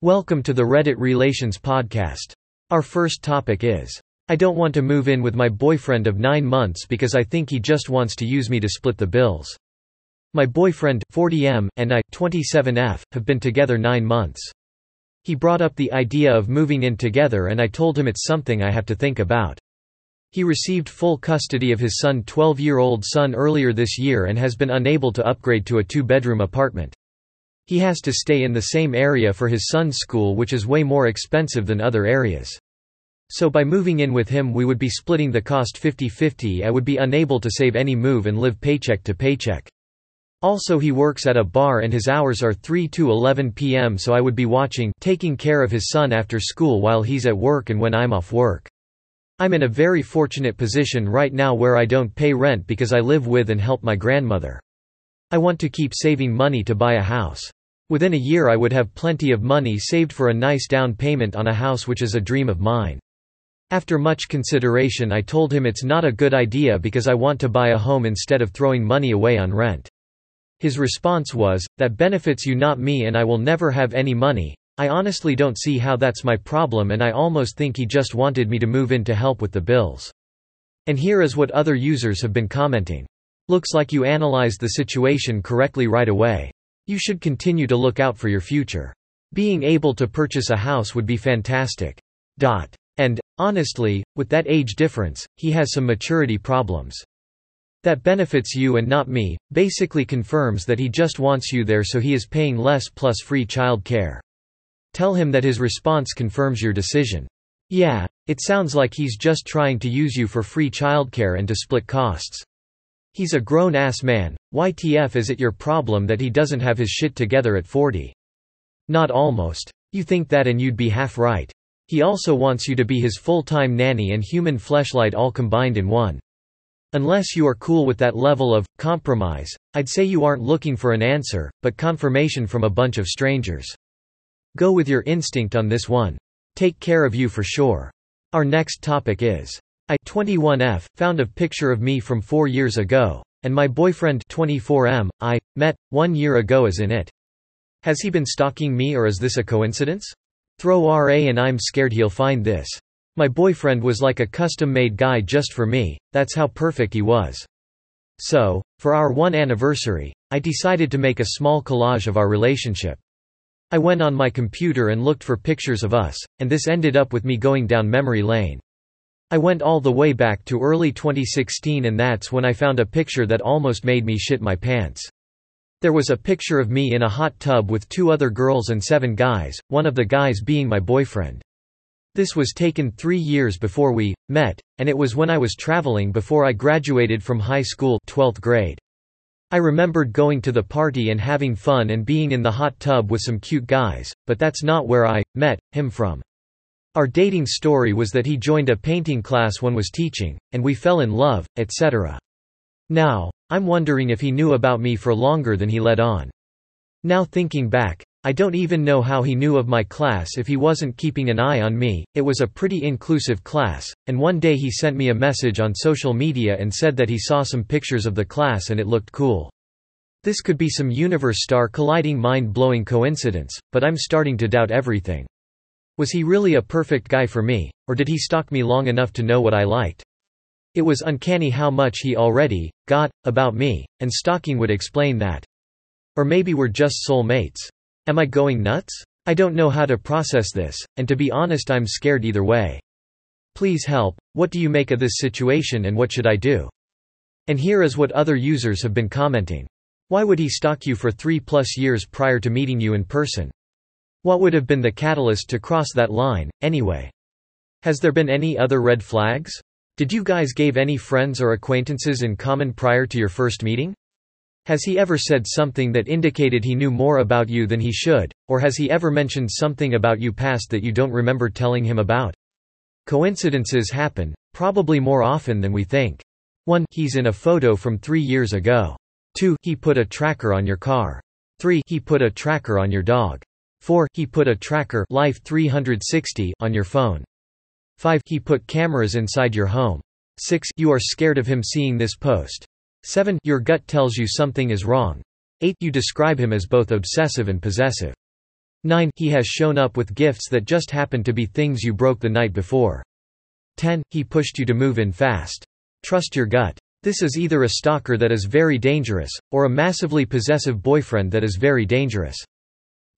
Welcome to the Reddit Relations Podcast. Our first topic is I don't want to move in with my boyfriend of 9 months because I think he just wants to use me to split the bills. My boyfriend, 40M, and I, 27F, have been together 9 months. He brought up the idea of moving in together and I told him it's something I have to think about. He received full custody of his son 12-year-old son earlier this year and has been unable to upgrade to a two-bedroom apartment. He has to stay in the same area for his son's school which is way more expensive than other areas. So by moving in with him we would be splitting the cost 50-50 I would be unable to save any move and live paycheck to paycheck. Also he works at a bar and his hours are 3 to 11 p.m. so I would be watching taking care of his son after school while he's at work and when I'm off work. I'm in a very fortunate position right now where I don't pay rent because I live with and help my grandmother. I want to keep saving money to buy a house. Within a year I would have plenty of money saved for a nice down payment on a house which is a dream of mine. After much consideration I told him it's not a good idea because I want to buy a home instead of throwing money away on rent. His response was, that benefits you not me and I will never have any money. I honestly don't see how that's my problem and I almost think he just wanted me to move in to help with the bills. And here is what other users have been commenting. Looks like you analyzed the situation correctly right away. You should continue to look out for your future. Being able to purchase a house would be fantastic. Dot. And, honestly, with that age difference, he has some maturity problems. That benefits you and not me, basically confirms that he just wants you there so he is paying less plus free child care. Tell him that his response confirms your decision. Yeah, it sounds like he's just trying to use you for free childcare and to split costs. He's a grown-ass man, YTF is it your problem that he doesn't have his shit together at 40? Not almost. You think that and you'd be half right. He also wants you to be his full-time nanny and human fleshlight all combined in one. Unless you are cool with that level of compromise, I'd say you aren't looking for an answer, but confirmation from a bunch of strangers. Go with your instinct on this one. Take care of you for sure. Our next topic is I 21F found a picture of me from 4 years ago and my boyfriend 24M I met 1 year ago is in it. Has he been stalking me or is this a coincidence? Throw RA and I'm scared he'll find this. My boyfriend was like a custom-made guy just for me. That's how perfect he was. So, for our 1 anniversary, I decided to make a small collage of our relationship. I went on my computer and looked for pictures of us, and this ended up with me going down memory lane. I went all the way back to early 2016 and that's when I found a picture that almost made me shit my pants. There was a picture of me in a hot tub with two other girls and seven guys, one of the guys being my boyfriend. This was taken three years before we met, and it was when I was traveling before I graduated from high school 12th grade. I remembered going to the party and having fun and being in the hot tub with some cute guys, but that's not where I met him from. Our dating story was that he joined a painting class one was teaching, and we fell in love, etc. Now, I'm wondering if he knew about me for longer than he let on. Now thinking back, I don't even know how he knew of my class if he wasn't keeping an eye on me. It was a pretty inclusive class, and one day he sent me a message on social media and said that he saw some pictures of the class and it looked cool. This could be some universe star colliding mind blowing coincidence, but I'm starting to doubt everything. Was he really a perfect guy for me, or did he stalk me long enough to know what I liked? It was uncanny how much he already got about me, and stalking would explain that. Or maybe we're just soul mates. Am I going nuts? I don't know how to process this, and to be honest I'm scared either way. Please help, what do you make of this situation and what should I do? And here is what other users have been commenting. Why would he stalk you for three plus years prior to meeting you in person? What would have been the catalyst to cross that line, anyway? Has there been any other red flags? Did you guys gave any friends or acquaintances in common prior to your first meeting? Has he ever said something that indicated he knew more about you than he should, or has he ever mentioned something about you past that you don't remember telling him about? Coincidences happen, probably more often than we think. 1. He's in a photo from three years ago. 2. He put a tracker on your car. 3. He put a tracker on your dog. 4. He put a tracker Life 360 on your phone. 5. He put cameras inside your home. 6. You are scared of him seeing this post. 7. Your gut tells you something is wrong. 8. You describe him as both obsessive and possessive. 9. He has shown up with gifts that just happened to be things you broke the night before. 10. He pushed you to move in fast. Trust your gut. This is either a stalker that is very dangerous, or a massively possessive boyfriend that is very dangerous.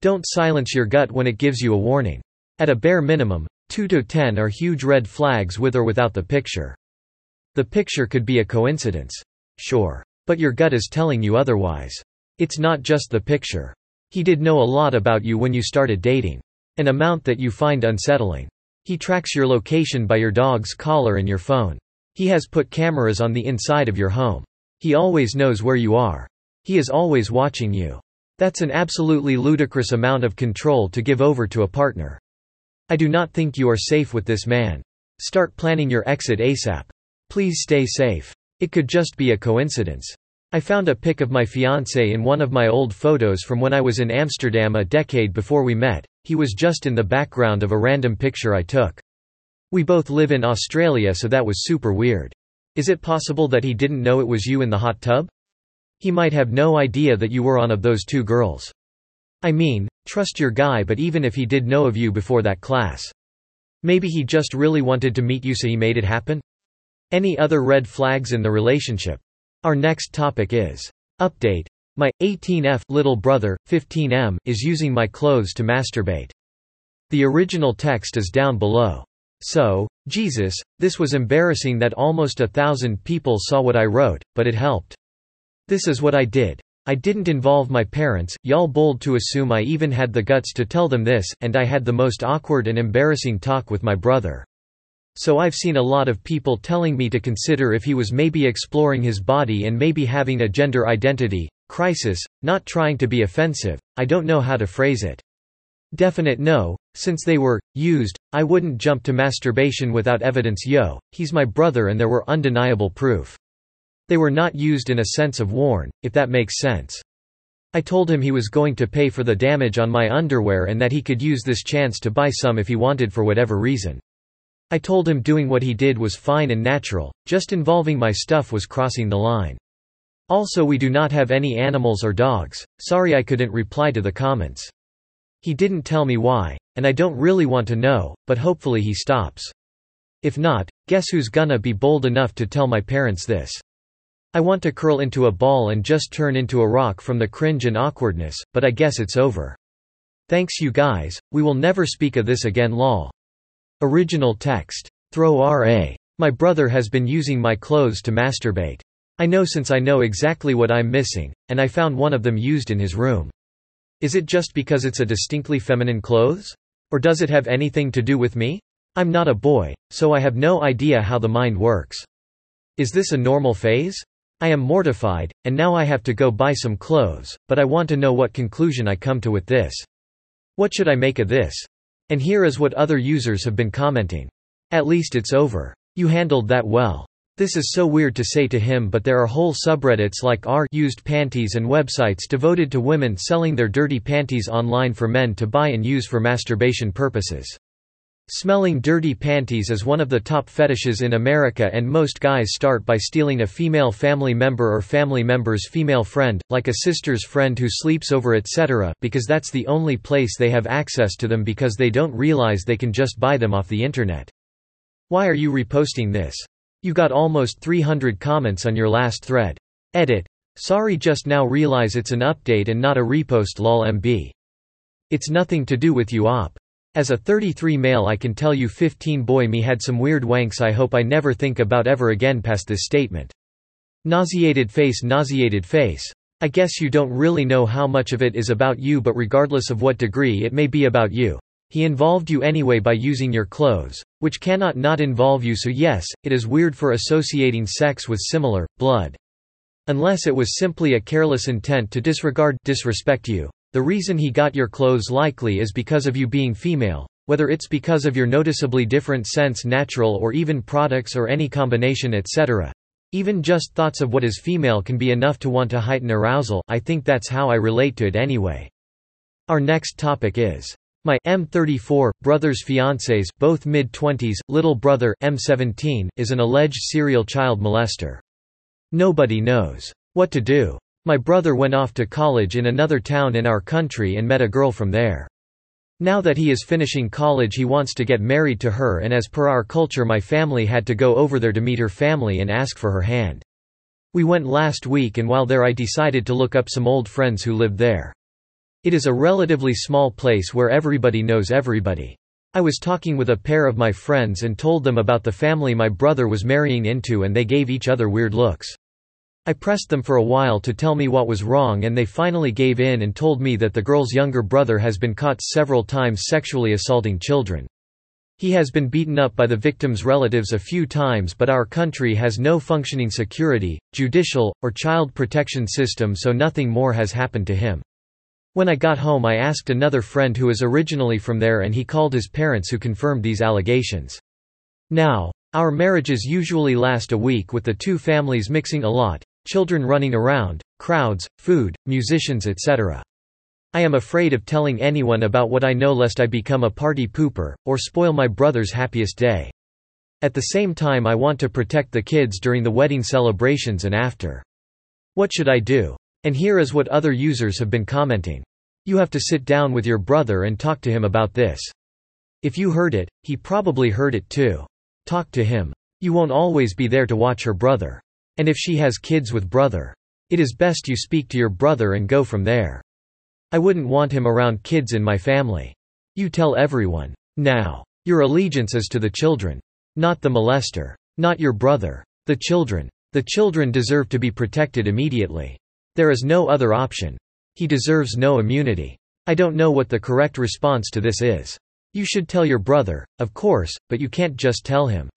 Don't silence your gut when it gives you a warning. At a bare minimum, 2 to 10 are huge red flags with or without the picture. The picture could be a coincidence. Sure. But your gut is telling you otherwise. It's not just the picture. He did know a lot about you when you started dating. An amount that you find unsettling. He tracks your location by your dog's collar and your phone. He has put cameras on the inside of your home. He always knows where you are. He is always watching you. That's an absolutely ludicrous amount of control to give over to a partner. I do not think you are safe with this man. Start planning your exit ASAP. Please stay safe. It could just be a coincidence. I found a pic of my fiancé in one of my old photos from when I was in Amsterdam a decade before we met, he was just in the background of a random picture I took. We both live in Australia so that was super weird. Is it possible that he didn't know it was you in the hot tub? He might have no idea that you were on of those two girls. I mean, trust your guy but even if he did know of you before that class. Maybe he just really wanted to meet you so he made it happen? Any other red flags in the relationship? Our next topic is Update. My 18F little brother, 15M, is using my clothes to masturbate. The original text is down below. So, Jesus, this was embarrassing that almost a thousand people saw what I wrote, but it helped. This is what I did. I didn't involve my parents, y'all bold to assume I even had the guts to tell them this, and I had the most awkward and embarrassing talk with my brother. So I've seen a lot of people telling me to consider if he was maybe exploring his body and maybe having a gender identity crisis, not trying to be offensive, I don't know how to phrase it. Definite no, since they were used, I wouldn't jump to masturbation without evidence yo, he's my brother and there were undeniable proof. They were not used in a sense of worn, if that makes sense. I told him he was going to pay for the damage on my underwear and that he could use this chance to buy some if he wanted for whatever reason. I told him doing what he did was fine and natural, just involving my stuff was crossing the line. Also we do not have any animals or dogs, sorry I couldn't reply to the comments. He didn't tell me why, and I don't really want to know, but hopefully he stops. If not, guess who's gonna be bold enough to tell my parents this. I want to curl into a ball and just turn into a rock from the cringe and awkwardness, but I guess it's over. Thanks you guys, we will never speak of this again lol. Original text. Throw RA. My brother has been using my clothes to masturbate. I know since I know exactly what I'm missing, and I found one of them used in his room. Is it just because it's a distinctly feminine clothes? Or does it have anything to do with me? I'm not a boy, so I have no idea how the mind works. Is this a normal phase? I am mortified, and now I have to go buy some clothes, but I want to know what conclusion I come to with this. What should I make of this? And here is what other users have been commenting. At least it's over. You handled that well. This is so weird to say to him but there are whole subreddits like r used panties and websites devoted to women selling their dirty panties online for men to buy and use for masturbation purposes. Smelling dirty panties is one of the top fetishes in America and most guys start by stealing a female family member or family member's female friend, like a sister's friend who sleeps over etc. because that's the only place they have access to them because they don't realize they can just buy them off the internet. Why are you reposting this? You got almost 300 comments on your last thread. Edit. Sorry just now realize it's an update and not a repost lol mb. It's nothing to do with you op. As a 33 male I can tell you 15 boy me had some weird wanks I hope I never think about ever again past this statement. Nauseated face nauseated face. I guess you don't really know how much of it is about you but regardless of what degree it may be about you. He involved you anyway by using your clothes, which cannot not involve you so yes, it is weird for associating sex with similar, blood. Unless it was simply a careless intent to disregard disrespect you. The reason he got your clothes likely is because of you being female, whether it's because of your noticeably different sense natural or even products or any combination etc. Even just thoughts of what is female can be enough to want to heighten arousal, I think that's how I relate to it anyway. Our next topic is my M34 brother's fiancés, both mid-20s, little brother M17 is an alleged serial child molester. Nobody knows what to do. My brother went off to college in another town in our country and met a girl from there. Now that he is finishing college he wants to get married to her and as per our culture my family had to go over there to meet her family and ask for her hand. We went last week and while there I decided to look up some old friends who lived there. It is a relatively small place where everybody knows everybody. I was talking with a pair of my friends and told them about the family my brother was marrying into and they gave each other weird looks. I pressed them for a while to tell me what was wrong and they finally gave in and told me that the girl's younger brother has been caught several times sexually assaulting children. He has been beaten up by the victim's relatives a few times but our country has no functioning security, judicial, or child protection system so nothing more has happened to him. When I got home I asked another friend who is originally from there and he called his parents who confirmed these allegations. Now, our marriages usually last a week with the two families mixing a lot, children running around, crowds, food, musicians etc. I am afraid of telling anyone about what I know lest I become a party pooper, or spoil my brother's happiest day. At the same time I want to protect the kids during the wedding celebrations and after. What should I do? And here is what other users have been commenting. You have to sit down with your brother and talk to him about this. If you heard it, he probably heard it too. Talk to him. You won't always be there to watch her brother. And if she has kids with brother. It is best you speak to your brother and go from there. I wouldn't want him around kids in my family. You tell everyone. Now. Your allegiance is to the children. Not the molester. Not your brother. The children. The children deserve to be protected immediately. There is no other option. He deserves no immunity. I don't know what the correct response to this is. You should tell your brother, of course, but you can't just tell him.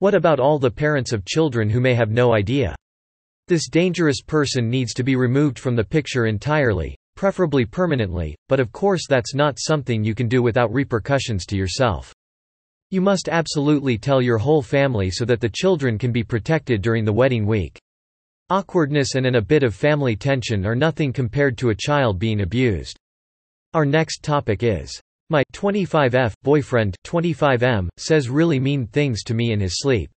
What about all the parents of children who may have no idea? This dangerous person needs to be removed from the picture entirely, preferably permanently, but of course that's not something you can do without repercussions to yourself. You must absolutely tell your whole family so that the children can be protected during the wedding week. Awkwardness and an a bit of family tension are nothing compared to a child being abused. Our next topic is my 25F boyfriend 25M says really mean things to me in his sleep.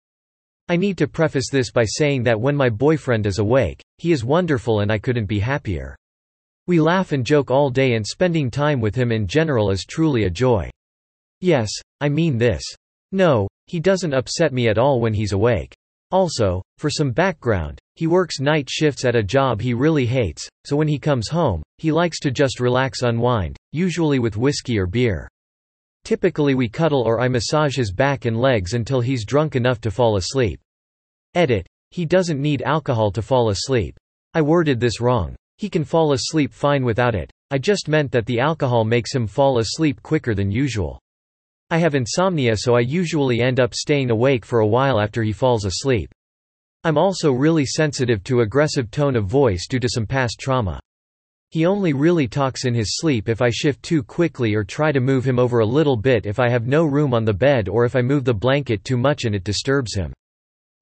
I need to preface this by saying that when my boyfriend is awake, he is wonderful and I couldn't be happier. We laugh and joke all day and spending time with him in general is truly a joy. Yes, I mean this. No, he doesn't upset me at all when he's awake. Also, for some background, he works night shifts at a job he really hates, so when he comes home, he likes to just relax unwind, usually with whiskey or beer. Typically we cuddle or I massage his back and legs until he's drunk enough to fall asleep. Edit. He doesn't need alcohol to fall asleep. I worded this wrong. He can fall asleep fine without it. I just meant that the alcohol makes him fall asleep quicker than usual. I have insomnia so I usually end up staying awake for a while after he falls asleep. I'm also really sensitive to aggressive tone of voice due to some past trauma. He only really talks in his sleep if I shift too quickly or try to move him over a little bit if I have no room on the bed or if I move the blanket too much and it disturbs him.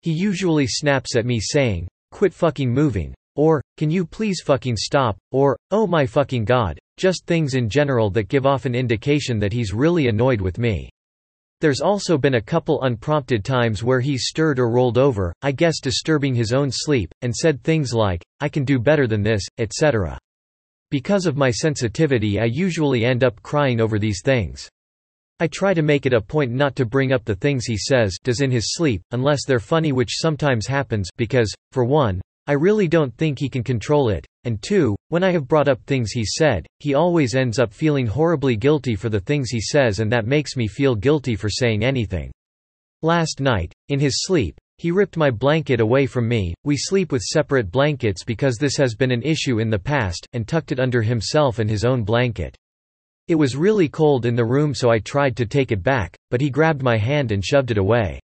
He usually snaps at me saying, quit fucking moving, or, can you please fucking stop, or, oh my fucking god, just things in general that give off an indication that he's really annoyed with me. There's also been a couple unprompted times where he stirred or rolled over, I guess disturbing his own sleep, and said things like, I can do better than this, etc. Because of my sensitivity I usually end up crying over these things. I try to make it a point not to bring up the things he says does in his sleep, unless they're funny which sometimes happens because, for one, I really don't think he can control it, and two, when I have brought up things he said, he always ends up feeling horribly guilty for the things he says and that makes me feel guilty for saying anything. Last night, in his sleep, he ripped my blanket away from me, we sleep with separate blankets because this has been an issue in the past, and tucked it under himself and his own blanket. It was really cold in the room so I tried to take it back, but he grabbed my hand and shoved it away.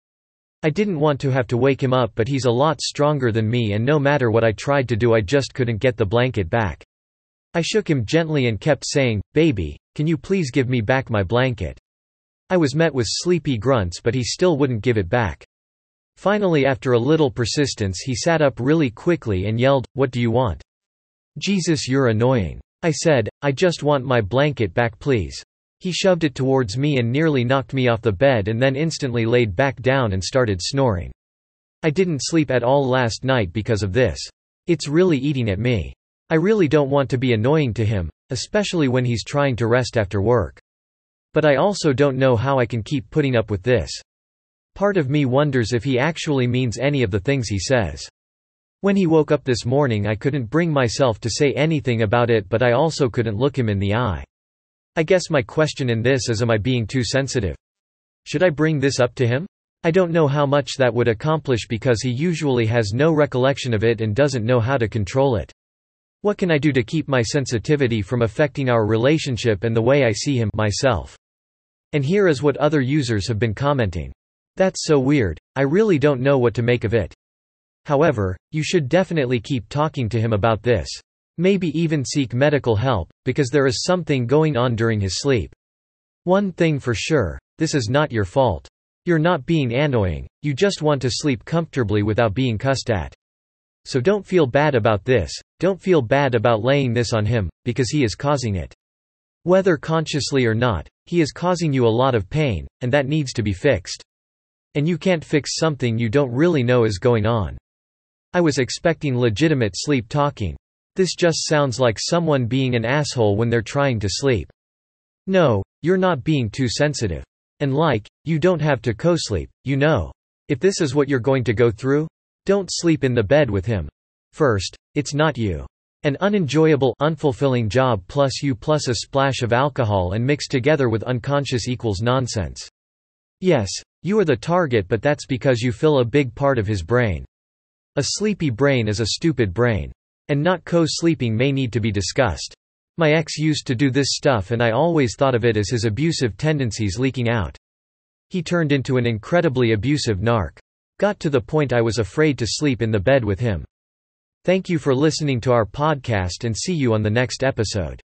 I didn't want to have to wake him up but he's a lot stronger than me and no matter what I tried to do I just couldn't get the blanket back. I shook him gently and kept saying, baby, can you please give me back my blanket? I was met with sleepy grunts but he still wouldn't give it back. Finally after a little persistence he sat up really quickly and yelled, what do you want? Jesus you're annoying. I said, I just want my blanket back please. He shoved it towards me and nearly knocked me off the bed and then instantly laid back down and started snoring. I didn't sleep at all last night because of this. It's really eating at me. I really don't want to be annoying to him, especially when he's trying to rest after work. But I also don't know how I can keep putting up with this. Part of me wonders if he actually means any of the things he says. When he woke up this morning I couldn't bring myself to say anything about it but I also couldn't look him in the eye. I guess my question in this is am I being too sensitive? Should I bring this up to him? I don't know how much that would accomplish because he usually has no recollection of it and doesn't know how to control it. What can I do to keep my sensitivity from affecting our relationship and the way I see him myself? And here is what other users have been commenting. That's so weird, I really don't know what to make of it. However, you should definitely keep talking to him about this. Maybe even seek medical help, because there is something going on during his sleep. One thing for sure, this is not your fault. You're not being annoying, you just want to sleep comfortably without being cussed at. So don't feel bad about this, don't feel bad about laying this on him, because he is causing it. Whether consciously or not, he is causing you a lot of pain, and that needs to be fixed. And you can't fix something you don't really know is going on. I was expecting legitimate sleep talking. This just sounds like someone being an asshole when they're trying to sleep. No, you're not being too sensitive. And like, you don't have to co-sleep, you know. If this is what you're going to go through, don't sleep in the bed with him. First, it's not you. An unenjoyable, unfulfilling job plus you plus a splash of alcohol and mixed together with unconscious equals nonsense. Yes, you are the target but that's because you fill a big part of his brain. A sleepy brain is a stupid brain. And not co-sleeping may need to be discussed. My ex used to do this stuff and I always thought of it as his abusive tendencies leaking out. He turned into an incredibly abusive narc. Got to the point I was afraid to sleep in the bed with him. Thank you for listening to our podcast and see you on the next episode.